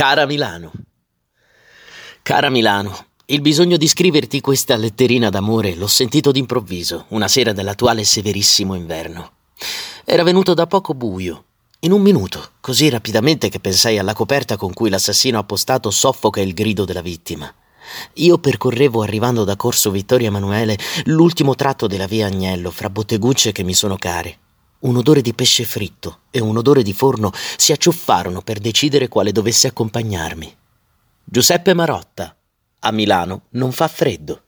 Cara Milano. Cara Milano, il bisogno di scriverti questa letterina d'amore l'ho sentito d'improvviso, una sera dell'attuale severissimo inverno. Era venuto da poco buio, in un minuto, così rapidamente che pensai alla coperta con cui l'assassino appostato soffoca il grido della vittima. Io percorrevo arrivando da Corso Vittorio Emanuele l'ultimo tratto della via Agnello fra bottegucce che mi sono care. Un odore di pesce fritto e un odore di forno si acciuffarono per decidere quale dovesse accompagnarmi. Giuseppe Marotta. A Milano non fa freddo.